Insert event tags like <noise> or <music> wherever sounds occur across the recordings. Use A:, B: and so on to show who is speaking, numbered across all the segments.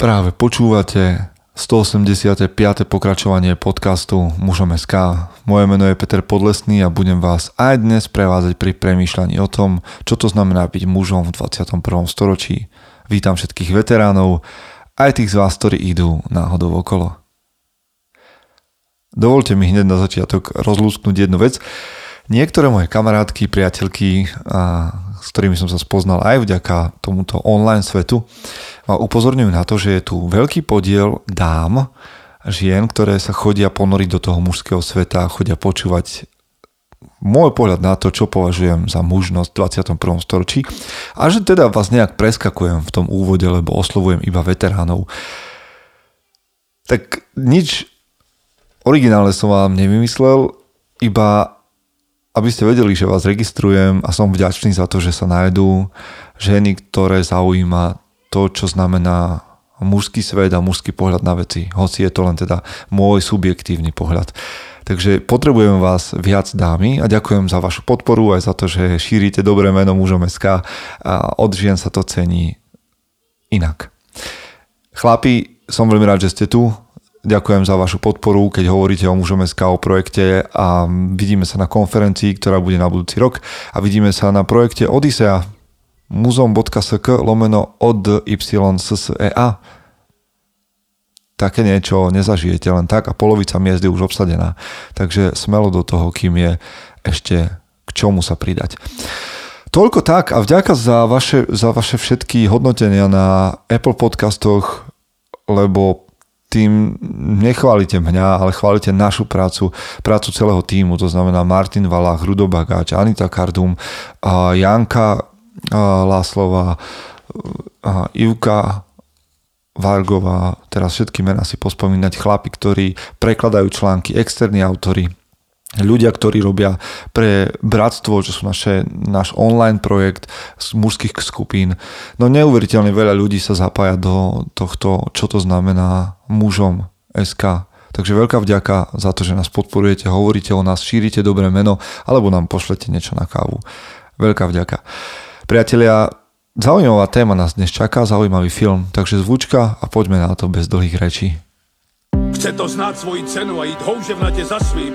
A: Práve počúvate 185. pokračovanie podcastu Mužom SK. Moje meno je Peter Podlesný a budem vás aj dnes prevázať pri premýšľaní o tom, čo to znamená byť mužom v 21. storočí. Vítam všetkých veteránov, aj tých z vás, ktorí idú náhodou okolo. Dovolte mi hneď na začiatok rozlúsknuť jednu vec. Niektoré moje kamarátky, priateľky, a, s ktorými som sa spoznal aj vďaka tomuto online svetu, upozorňujú na to, že je tu veľký podiel dám, žien, ktoré sa chodia ponoriť do toho mužského sveta chodia počúvať môj pohľad na to, čo považujem za mužnosť v 21. storočí a že teda vás nejak preskakujem v tom úvode, lebo oslovujem iba veteránov. Tak nič originálne som vám nevymyslel, iba aby ste vedeli, že vás registrujem a som vďačný za to, že sa nájdú ženy, ktoré zaujíma to, čo znamená mužský svet a mužský pohľad na veci, hoci je to len teda môj subjektívny pohľad. Takže potrebujem vás viac dámy a ďakujem za vašu podporu aj za to, že šírite dobré meno mužom SK a od žien sa to cení inak. Chlapi, som veľmi rád, že ste tu. Ďakujem za vašu podporu, keď hovoríte o mužom SK, o projekte a vidíme sa na konferencii, ktorá bude na budúci rok a vidíme sa na projekte Odisea, muzom.sk lomeno od YSSEA. Také niečo nezažijete len tak a polovica miest je už obsadená. Takže smelo do toho, kým je ešte k čomu sa pridať. Toľko tak a vďaka za vaše, za vaše všetky hodnotenia na Apple podcastoch, lebo tým nechválite mňa, ale chválite našu prácu, prácu celého týmu, to znamená Martin Valach, Rudo Bagáč, Anita Kardum, Janka Láslova, Ivka Vargová, teraz všetky mená si pospomínať, chlapi, ktorí prekladajú články, externí autory, ľudia, ktorí robia pre Bratstvo, čo sú naše, náš online projekt z mužských skupín. No neuveriteľne veľa ľudí sa zapája do tohto, čo to znamená mužom SK. Takže veľká vďaka za to, že nás podporujete, hovoríte o nás, šírite dobré meno, alebo nám pošlete niečo na kávu. Veľká vďaka. Priatelia, zaujímavá téma nás dnes čaká, zaujímavý film, takže zvučka a poďme na to bez dlhých rečí.
B: Chce to znáť svoji cenu a ísť houževnate za svým.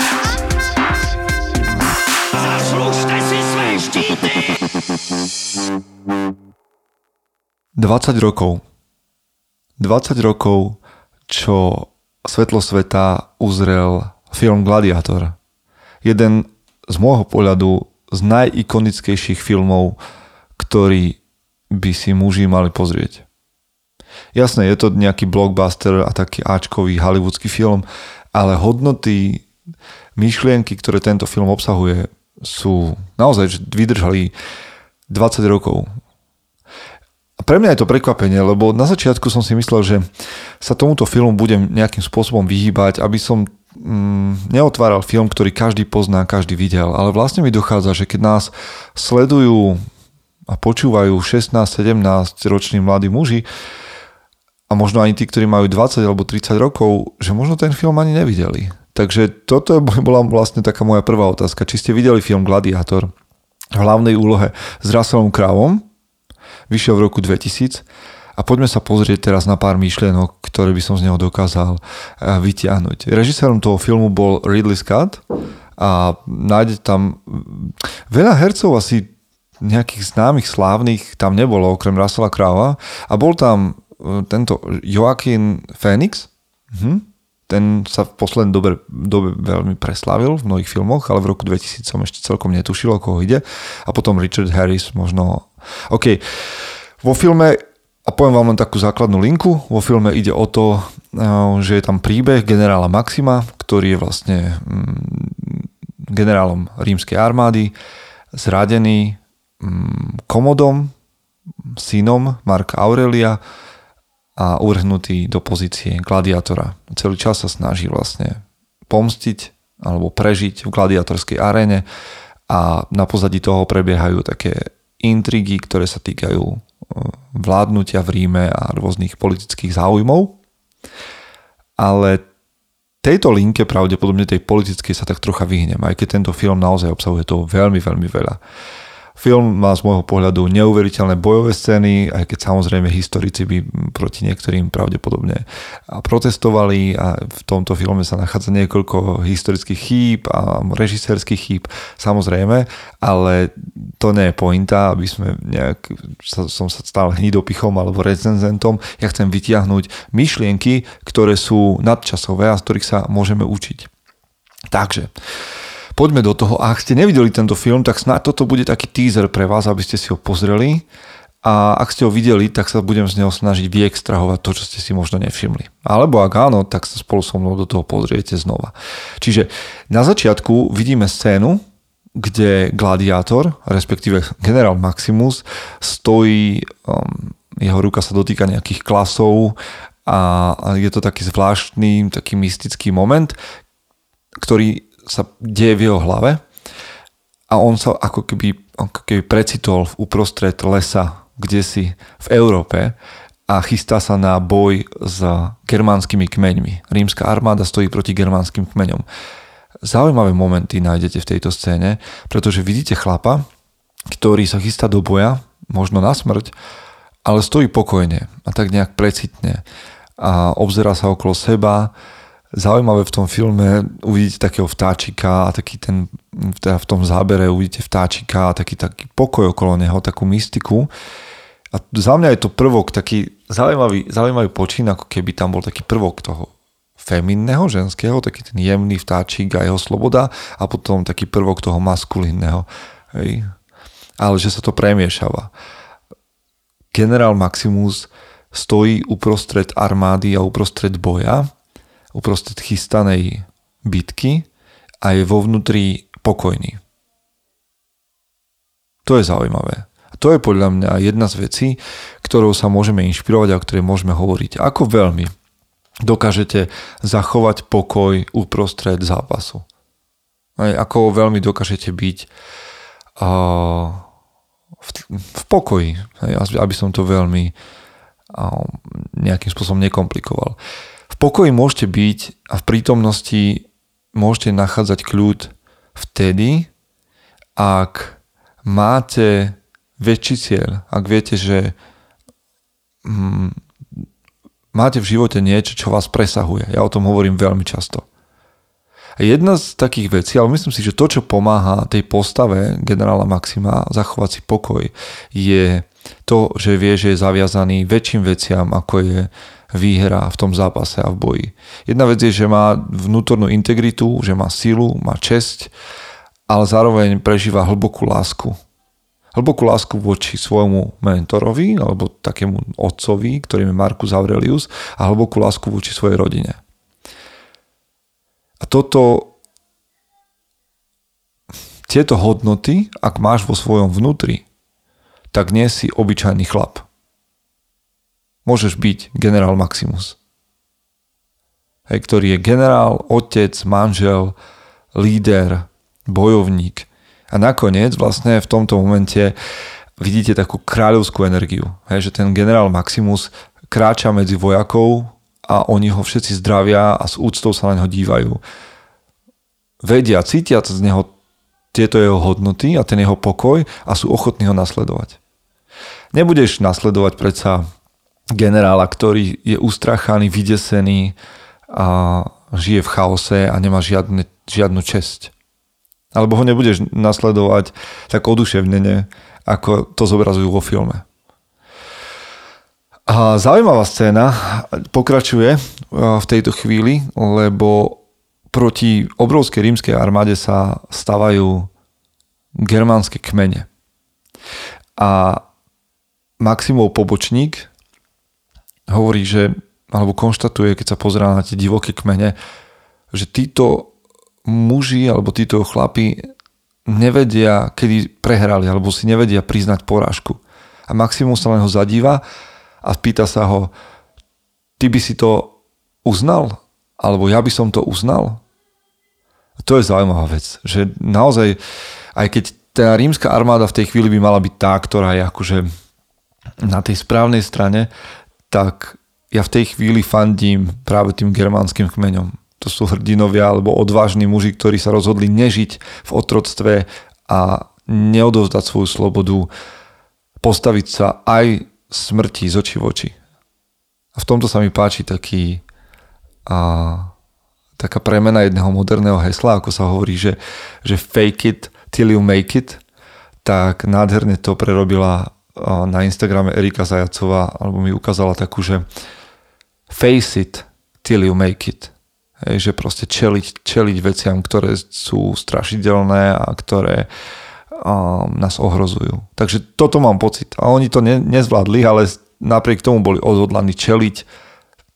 A: 20 rokov. 20 rokov, čo svetlo sveta uzrel film Gladiator. Jeden z môjho pohľadu z najikonickejších filmov, ktorý by si muži mali pozrieť. Jasné, je to nejaký blockbuster a taký áčkový hollywoodský film, ale hodnoty, myšlienky, ktoré tento film obsahuje, sú naozaj, že vydržali 20 rokov. A pre mňa je to prekvapenie, lebo na začiatku som si myslel, že sa tomuto filmu budem nejakým spôsobom vyhýbať, aby som mm, neotváral film, ktorý každý pozná, každý videl. Ale vlastne mi dochádza, že keď nás sledujú a počúvajú 16-17 roční mladí muži a možno ani tí, ktorí majú 20 alebo 30 rokov, že možno ten film ani nevideli. Takže toto <laughs> bola vlastne taká moja prvá otázka. Či ste videli film Gladiátor v hlavnej úlohe s Russellom Croweom, vyšiel v roku 2000 a poďme sa pozrieť teraz na pár myšlienok, ktoré by som z neho dokázal eh, vytiahnuť. Režisérom toho filmu bol Ridley Scott a nájde tam veľa hercov asi nejakých známych slávnych tam nebolo, okrem Russella Crowe a bol tam e, tento Joaquin Phoenix, hm? Ten sa v poslednej dobe, dobe veľmi preslavil v mnohých filmoch, ale v roku 2000 som ešte celkom netušil, o koho ide. A potom Richard Harris možno... OK, vo filme, a poviem vám len takú základnú linku, vo filme ide o to, e, že je tam príbeh generála Maxima, ktorý je vlastne mm, generálom rímskej armády, zradený, Mm, komodom, synom Marka Aurelia a uvrhnutý do pozície gladiátora. Celý čas sa snaží vlastne pomstiť alebo prežiť v gladiatorskej aréne a na pozadí toho prebiehajú také intrigy, ktoré sa týkajú e, vládnutia v Ríme a rôznych politických záujmov. Ale tejto linke pravdepodobne tej politickej sa tak trocha vyhnem, aj keď tento film naozaj obsahuje toho veľmi, veľmi veľa. Film má z môjho pohľadu neuveriteľné bojové scény, aj keď samozrejme historici by proti niektorým pravdepodobne protestovali a v tomto filme sa nachádza niekoľko historických chýb a režisérských chýb, samozrejme, ale to nie je pointa, aby sme nejak, som sa stal hnidopichom alebo recenzentom. Ja chcem vytiahnuť myšlienky, ktoré sú nadčasové a z ktorých sa môžeme učiť. Takže, poďme do toho. Ak ste nevideli tento film, tak snáď toto bude taký teaser pre vás, aby ste si ho pozreli. A ak ste ho videli, tak sa budem z neho snažiť vyextrahovať to, čo ste si možno nevšimli. Alebo ak áno, tak sa spolu so mnou do toho pozriete znova. Čiže na začiatku vidíme scénu, kde gladiátor, respektíve generál Maximus, stojí, um, jeho ruka sa dotýka nejakých klasov a je to taký zvláštny, taký mystický moment, ktorý sa deje v jeho hlave a on sa ako keby, ako keby precitol uprostred lesa, kde si v Európe a chystá sa na boj s germánskymi kmeňmi. Rímska armáda stojí proti germánskym kmeňom. Zaujímavé momenty nájdete v tejto scéne, pretože vidíte chlapa, ktorý sa chystá do boja, možno na smrť, ale stojí pokojne a tak nejak precitne a obzerá sa okolo seba, zaujímavé v tom filme uvidíte takého vtáčika a taký ten, teda v tom zábere uvidíte vtáčika a taký, taký pokoj okolo neho, takú mystiku. A za mňa je to prvok, taký zaujímavý, zaujímavý počín, ako keby tam bol taký prvok toho feminného, ženského, taký ten jemný vtáčik a jeho sloboda a potom taký prvok toho maskulínneho. Hej. Ale že sa to premiešava. Generál Maximus stojí uprostred armády a uprostred boja uprostred chystanej bitky a je vo vnútri pokojný. To je zaujímavé. A to je podľa mňa jedna z vecí, ktorou sa môžeme inšpirovať a o ktorej môžeme hovoriť. Ako veľmi dokážete zachovať pokoj uprostred zápasu. Ako veľmi dokážete byť v, v pokoji, aby som to veľmi nejakým spôsobom nekomplikoval. Pokoji môžete byť a v prítomnosti môžete nachádzať kľud vtedy, ak máte väčší cieľ, ak viete, že hm, máte v živote niečo, čo vás presahuje. Ja o tom hovorím veľmi často. A jedna z takých vecí, ale myslím si, že to, čo pomáha tej postave generála Maxima zachovať si pokoj, je to, že vie, že je zaviazaný väčším veciam, ako je výhra v tom zápase a v boji. Jedna vec je, že má vnútornú integritu, že má silu, má česť, ale zároveň prežíva hlbokú lásku. Hlbokú lásku voči svojmu mentorovi, alebo takému otcovi, ktorým je Markus Aurelius, a hlbokú lásku voči svojej rodine. A toto, tieto hodnoty, ak máš vo svojom vnútri, tak nie si obyčajný chlap môžeš byť generál Maximus. Hej, ktorý je generál, otec, manžel, líder, bojovník. A nakoniec vlastne v tomto momente vidíte takú kráľovskú energiu. Hej, že ten generál Maximus kráča medzi vojakov a oni ho všetci zdravia a s úctou sa na neho dívajú. Vedia, cítia z neho tieto jeho hodnoty a ten jeho pokoj a sú ochotní ho nasledovať. Nebudeš nasledovať predsa generála, ktorý je ustrachaný, vydesený a žije v chaose a nemá žiadne, žiadnu česť. Alebo ho nebudeš nasledovať tak oduševnene, ako to zobrazujú vo filme. A zaujímavá scéna pokračuje v tejto chvíli, lebo proti obrovskej rímskej armáde sa stavajú germánske kmene. A Maximov pobočník hovorí, že, alebo konštatuje, keď sa pozerá na tie divoké kmene, že títo muži alebo títo chlapi nevedia, kedy prehrali, alebo si nevedia priznať porážku. A Maximus sa na neho zadíva a pýta sa ho, ty by si to uznal? Alebo ja by som to uznal? To je zaujímavá vec, že naozaj, aj keď tá rímska armáda v tej chvíli by mala byť tá, ktorá je akože na tej správnej strane, tak ja v tej chvíli fandím práve tým germánskym kmeňom. To sú hrdinovia alebo odvážni muži, ktorí sa rozhodli nežiť v otroctve a neodovzdať svoju slobodu, postaviť sa aj smrti z očí v oči. A v tomto sa mi páči taký a, taká premena jedného moderného hesla, ako sa hovorí, že, že fake it till you make it, tak nádherne to prerobila na Instagrame Erika Zajacová, alebo mi ukázala takú, že face it till you make it. Hej, že proste čeliť, čeliť veciam, ktoré sú strašidelné a ktoré um, nás ohrozujú. Takže toto mám pocit. A oni to ne, nezvládli, ale napriek tomu boli odhodlaní čeliť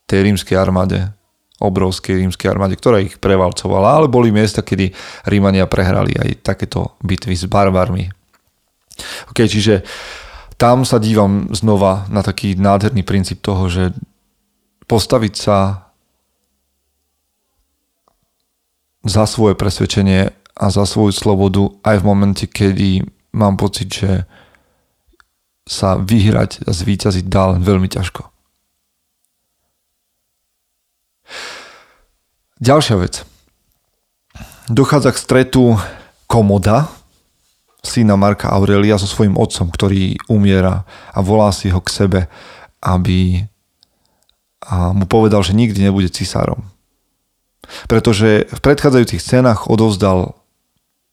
A: tej rímskej armáde, obrovskej rímskej armáde, ktorá ich prevalcovala, ale boli miesta, kedy Rímania prehrali aj takéto bitvy s barbarmi. Ok, čiže tam sa dívam znova na taký nádherný princíp toho, že postaviť sa za svoje presvedčenie a za svoju slobodu aj v momente, kedy mám pocit, že sa vyhrať a zvíťaziť dá len veľmi ťažko. Ďalšia vec. Dochádza k stretu Komoda, syna Marka Aurelia so svojím otcom, ktorý umiera a volá si ho k sebe, aby a mu povedal, že nikdy nebude cisárom. Pretože v predchádzajúcich scénach odovzdal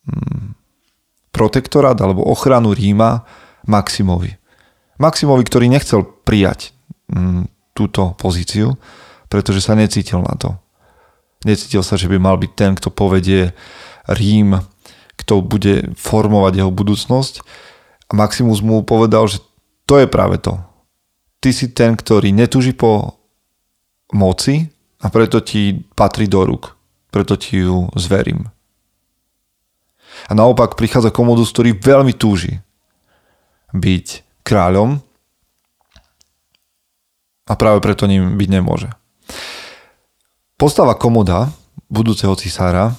A: mm, protektorát alebo ochranu Ríma Maximovi. Maximovi, ktorý nechcel prijať mm, túto pozíciu, pretože sa necítil na to. Necítil sa, že by mal byť ten, kto povedie Rím, kto bude formovať jeho budúcnosť. A Maximus mu povedal, že to je práve to. Ty si ten, ktorý netúži po moci a preto ti patrí do rúk. Preto ti ju zverím. A naopak prichádza Komodus, ktorý veľmi túži byť kráľom a práve preto ním byť nemôže. Postava Komoda, budúceho cisára,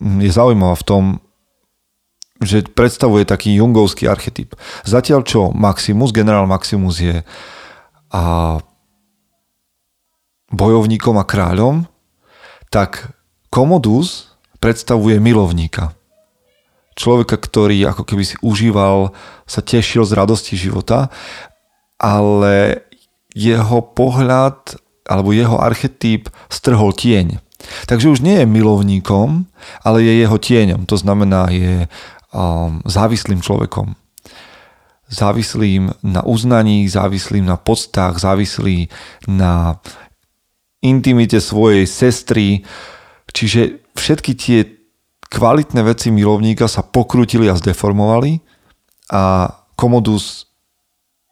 A: je zaujímavá v tom, že predstavuje taký jungovský archetyp. Zatiaľ čo Maximus, generál Maximus je a bojovníkom a kráľom, tak Komodus predstavuje milovníka. Človeka, ktorý ako keby si užíval, sa tešil z radosti života, ale jeho pohľad alebo jeho archetyp strhol tieň. Takže už nie je milovníkom, ale je jeho tieňom. To znamená, je um, závislým človekom. Závislým na uznaní, závislým na podstách, závislý na intimite svojej sestry. Čiže všetky tie kvalitné veci milovníka sa pokrutili a zdeformovali a Komodus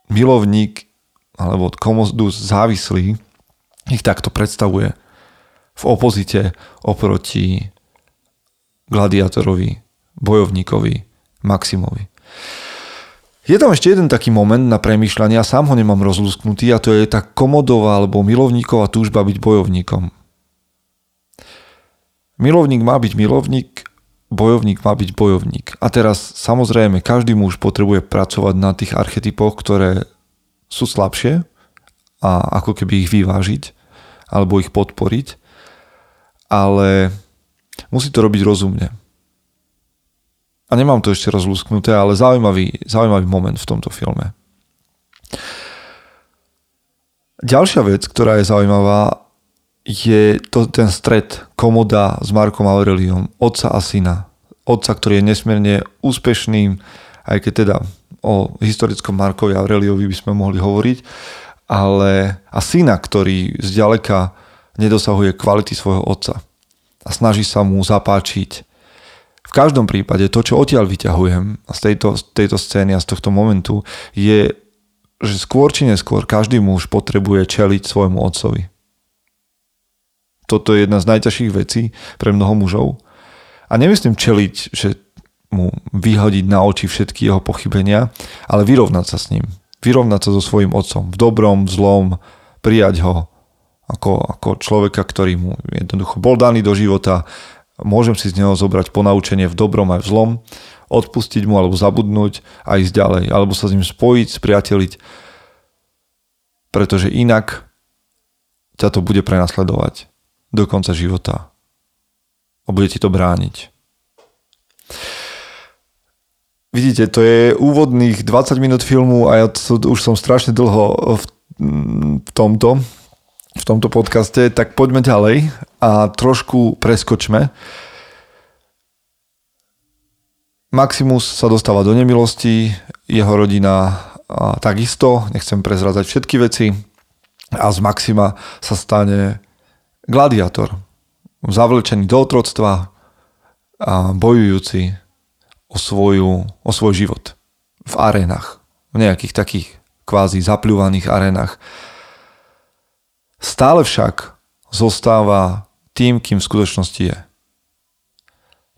A: milovník alebo Komodus závislý ich takto predstavuje v opozite oproti gladiátorovi, bojovníkovi, Maximovi. Je tam ešte jeden taký moment na premýšľanie, ja sám ho nemám rozlúsknutý a to je tá komodová alebo milovníková túžba byť bojovníkom. Milovník má byť milovník, bojovník má byť bojovník. A teraz samozrejme každý muž potrebuje pracovať na tých archetypoch, ktoré sú slabšie a ako keby ich vyvážiť alebo ich podporiť, ale musí to robiť rozumne a nemám to ešte rozlúsknuté, ale zaujímavý, zaujímavý moment v tomto filme. Ďalšia vec, ktorá je zaujímavá, je to, ten stred Komoda s Markom Aureliom, otca a syna. Otca, ktorý je nesmierne úspešný, aj keď teda o historickom Markovi Aureliovi by sme mohli hovoriť, ale a syna, ktorý zďaleka nedosahuje kvality svojho otca a snaží sa mu zapáčiť v každom prípade to, čo odtiaľ vyťahujem z tejto, z tejto scény a z tohto momentu, je, že skôr či neskôr každý muž potrebuje čeliť svojmu otcovi. Toto je jedna z najťažších vecí pre mnoho mužov. A nemyslím čeliť, že mu vyhodiť na oči všetky jeho pochybenia, ale vyrovnať sa s ním. Vyrovnať sa so svojím otcom. V dobrom, v zlom, prijať ho ako, ako človeka, ktorý mu jednoducho bol daný do života, môžem si z neho zobrať ponaučenie v dobrom aj v zlom, odpustiť mu alebo zabudnúť a ísť ďalej, alebo sa s ním spojiť, spriateliť, pretože inak ťa to bude prenasledovať do konca života a bude ti to brániť. Vidíte, to je úvodných 20 minút filmu a ja to, už som strašne dlho v, v tomto, v tomto podcaste, tak poďme ďalej a trošku preskočme. Maximus sa dostáva do nemilosti, jeho rodina takisto, nechcem prezradzať všetky veci a z Maxima sa stane gladiátor, zavlečený do otroctva a bojujúci o, svoju, o svoj život v arénach, v nejakých takých kvázi zapľúvaných arénach. Stále však zostáva tým, kým v skutočnosti je.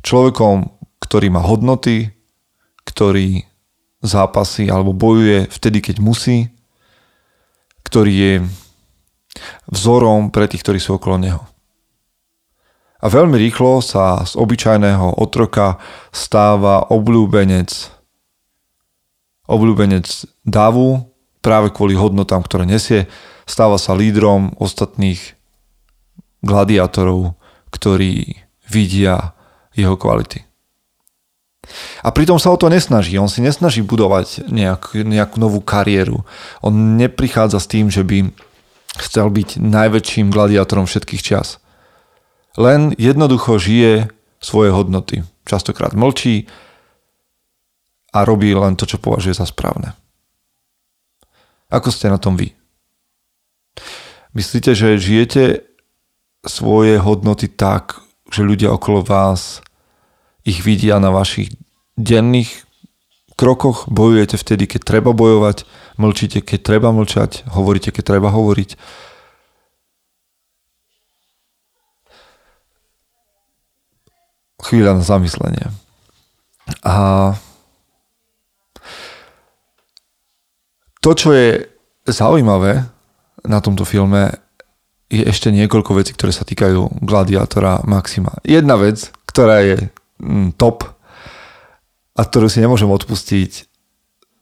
A: Človekom, ktorý má hodnoty, ktorý zápasy alebo bojuje vtedy, keď musí, ktorý je vzorom pre tých, ktorí sú okolo neho. A veľmi rýchlo sa z obyčajného otroka stáva obľúbenec obľúbenec davu práve kvôli hodnotám, ktoré nesie, stáva sa lídrom ostatných gladiátorov, ktorí vidia jeho kvality. A pritom sa o to nesnaží. On si nesnaží budovať nejak, nejakú novú kariéru. On neprichádza s tým, že by chcel byť najväčším gladiátorom všetkých čas. Len jednoducho žije svoje hodnoty. Častokrát mlčí a robí len to, čo považuje za správne. Ako ste na tom vy? Myslíte, že žijete svoje hodnoty tak, že ľudia okolo vás ich vidia na vašich denných krokoch, bojujete vtedy, keď treba bojovať, mlčíte, keď treba mlčať, hovoríte, keď treba hovoriť. Chvíľa na zamyslenie. A to, čo je zaujímavé na tomto filme, je ešte niekoľko vecí, ktoré sa týkajú gladiátora Maxima. Jedna vec, ktorá je mm, top a ktorú si nemôžem odpustiť,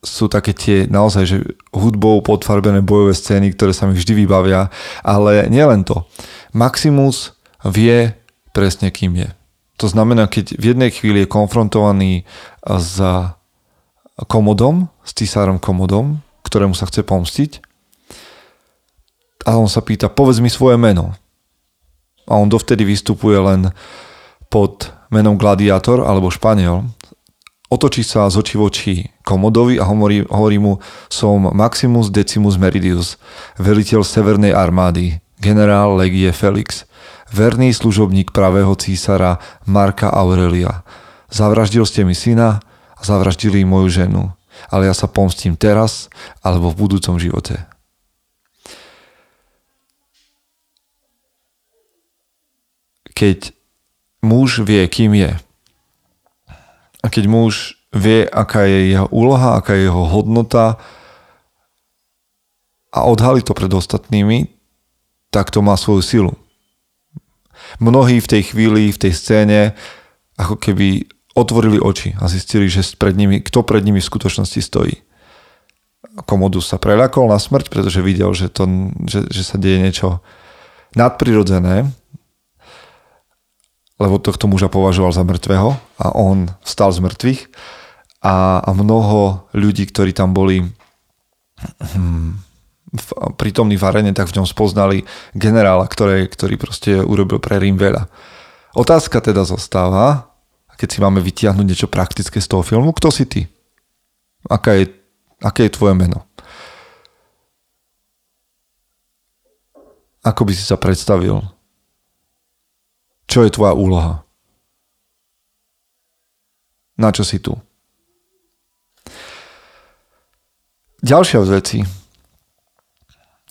A: sú také tie naozaj, že hudbou podfarbené bojové scény, ktoré sa mi vždy vybavia, ale nielen to. Maximus vie presne, kým je. To znamená, keď v jednej chvíli je konfrontovaný s komodom, s císárom komodom, ktorému sa chce pomstiť, a on sa pýta, povedz mi svoje meno. A on dovtedy vystupuje len pod menom Gladiátor alebo Španiel Otočí sa z očí voči Komodovi a hovorí, hovorí mu, som Maximus Decimus Meridius, veliteľ Severnej armády, generál Legie Felix, verný služobník pravého císara Marka Aurelia. Zavraždil ste mi syna a zavraždili moju ženu, ale ja sa pomstím teraz alebo v budúcom živote. Keď muž vie, kým je, a keď muž vie, aká je jeho úloha, aká je jeho hodnota a odhalí to pred ostatnými, tak to má svoju silu. Mnohí v tej chvíli, v tej scéne, ako keby otvorili oči a zistili, že pred nimi, kto pred nimi v skutočnosti stojí. Komodus sa preľakol na smrť, pretože videl, že, to, že, že sa deje niečo nadprirodzené lebo tohto muža považoval za mŕtvého a on vstal z mŕtvych a, a mnoho ľudí, ktorí tam boli hm, v, prítomní v arene, tak v ňom spoznali generála, ktoré, ktorý proste urobil pre Rím veľa. Otázka teda zostáva, keď si máme vytiahnuť niečo praktické z toho filmu, kto si ty? Aká je, aké je tvoje meno? Ako by si sa predstavil čo je tvoja úloha? Na čo si tu? Ďalšia z vecí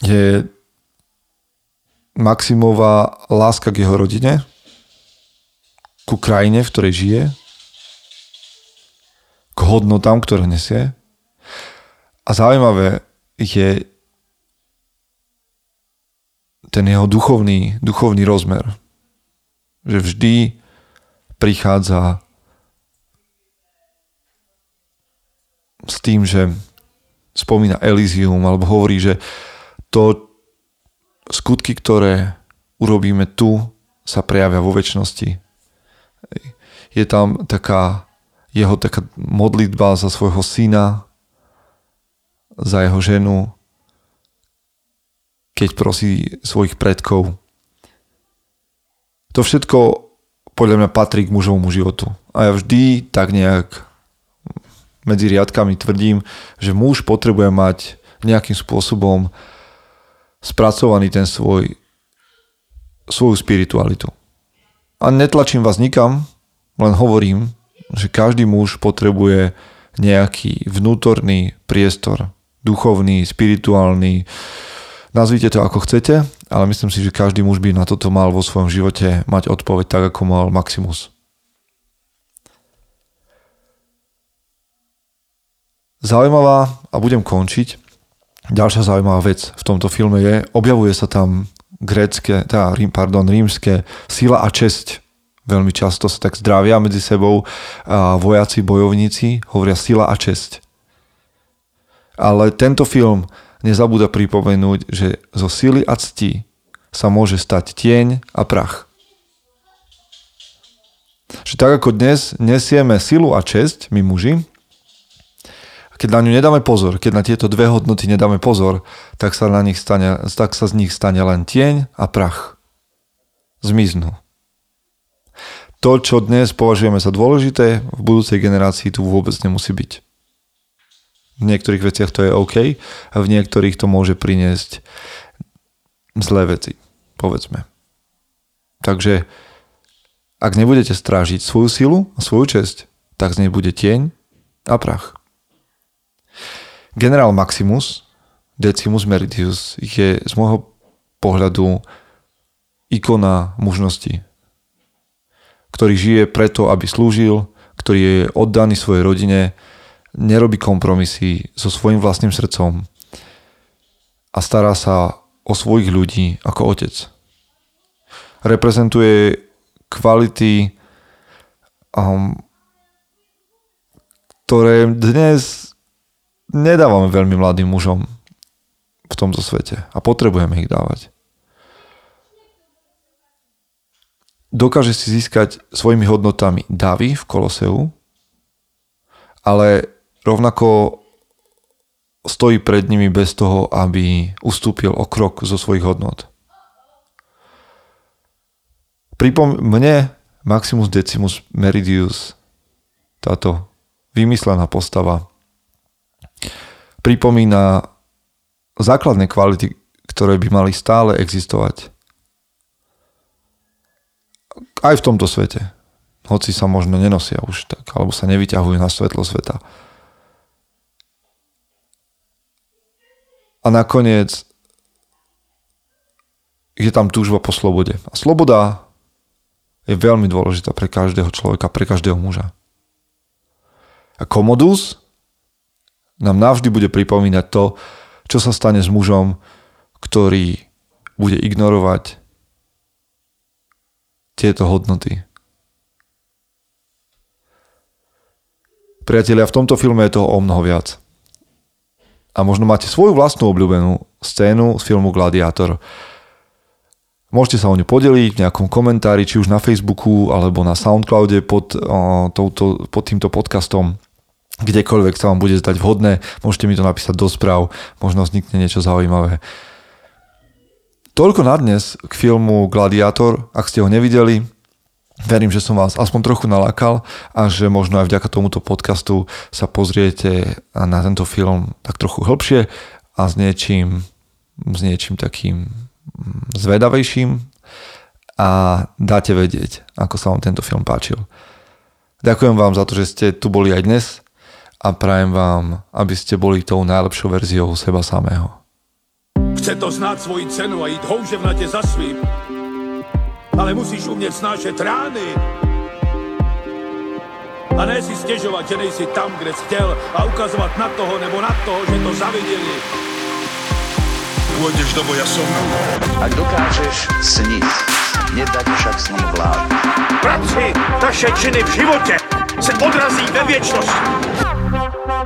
A: je Maximová láska k jeho rodine, ku krajine, v ktorej žije, k hodnotám, ktoré nesie. A zaujímavé je ten jeho duchovný, duchovný rozmer. Že vždy prichádza s tým, že spomína Elysium alebo hovorí, že to skutky, ktoré urobíme tu, sa prejavia vo väčšnosti. Je tam taká jeho taká modlitba za svojho syna, za jeho ženu, keď prosí svojich predkov. To všetko podľa mňa patrí k mužovmu životu. A ja vždy tak nejak medzi riadkami tvrdím, že muž potrebuje mať nejakým spôsobom spracovaný ten svoj, svoju spiritualitu. A netlačím vás nikam, len hovorím, že každý muž potrebuje nejaký vnútorný priestor, duchovný, spirituálny, nazvite to ako chcete, ale myslím si, že každý muž by na toto mal vo svojom živote mať odpoveď tak, ako mal Maximus. Zaujímavá, a budem končiť, ďalšia zaujímavá vec v tomto filme je, objavuje sa tam grécke, teda, pardon, rímske sila a česť. Veľmi často sa tak zdravia medzi sebou a vojaci, bojovníci, hovoria sila a česť. Ale tento film nezabúda pripomenúť, že zo sily a cti sa môže stať tieň a prach. Že tak ako dnes nesieme silu a česť, my muži, keď na ňu nedáme pozor, keď na tieto dve hodnoty nedáme pozor, tak sa, na nich stane, tak sa z nich stane len tieň a prach. Zmiznú. To, čo dnes považujeme za dôležité, v budúcej generácii tu vôbec nemusí byť. V niektorých veciach to je OK a v niektorých to môže priniesť zlé veci, povedzme. Takže ak nebudete strážiť svoju silu a svoju česť, tak z nej bude tieň a prach. Generál Maximus, Decimus Meridius, je z môjho pohľadu ikona mužnosti, ktorý žije preto, aby slúžil, ktorý je oddaný svojej rodine, nerobí kompromisy so svojím vlastným srdcom a stará sa o svojich ľudí ako otec. Reprezentuje kvality, um, ktoré dnes nedávame veľmi mladým mužom v tomto svete a potrebujeme ich dávať. Dokáže si získať svojimi hodnotami davy v Koloseu, ale rovnako stojí pred nimi bez toho, aby ustúpil o krok zo svojich hodnot. Pripom- mne Maximus Decimus Meridius, táto vymyslená postava, pripomína základné kvality, ktoré by mali stále existovať. Aj v tomto svete. Hoci sa možno nenosia už tak, alebo sa nevyťahujú na svetlo sveta. A nakoniec je tam túžba po slobode. A sloboda je veľmi dôležitá pre každého človeka, pre každého muža. A komodus nám navždy bude pripomínať to, čo sa stane s mužom, ktorý bude ignorovať tieto hodnoty. Priatelia, v tomto filme je toho o mnoho viac. A možno máte svoju vlastnú obľúbenú scénu z filmu Gladiátor. Môžete sa o ňu podeliť v nejakom komentári, či už na Facebooku alebo na Soundcloude pod, o, touto, pod týmto podcastom kdekoľvek sa vám bude zdať vhodné, môžete mi to napísať do správ, možno vznikne niečo zaujímavé. Toľko na dnes k filmu Gladiátor, ak ste ho nevideli, verím, že som vás aspoň trochu nalákal a že možno aj vďaka tomuto podcastu sa pozriete na tento film tak trochu hĺbšie a s niečím, s niečím takým zvedavejším a dáte vedieť, ako sa vám tento film páčil. Ďakujem vám za to, že ste tu boli aj dnes a prajem vám, aby ste boli tou najlepšou verziou seba samého.
B: Chce to znát svoji cenu a jít houževnatě za svým. Ale musíš umět snášet rány. A ne si stěžovat, že nejsi tam, kde jsi chtěl a ukazovat na toho nebo na toho, že to zaviděli.
C: Pôjdeš do boja so mnou.
D: Ak dokážeš sniť, nedať však sním vlád.
B: Práci naše činy v životě se odrazí ve věčnosti.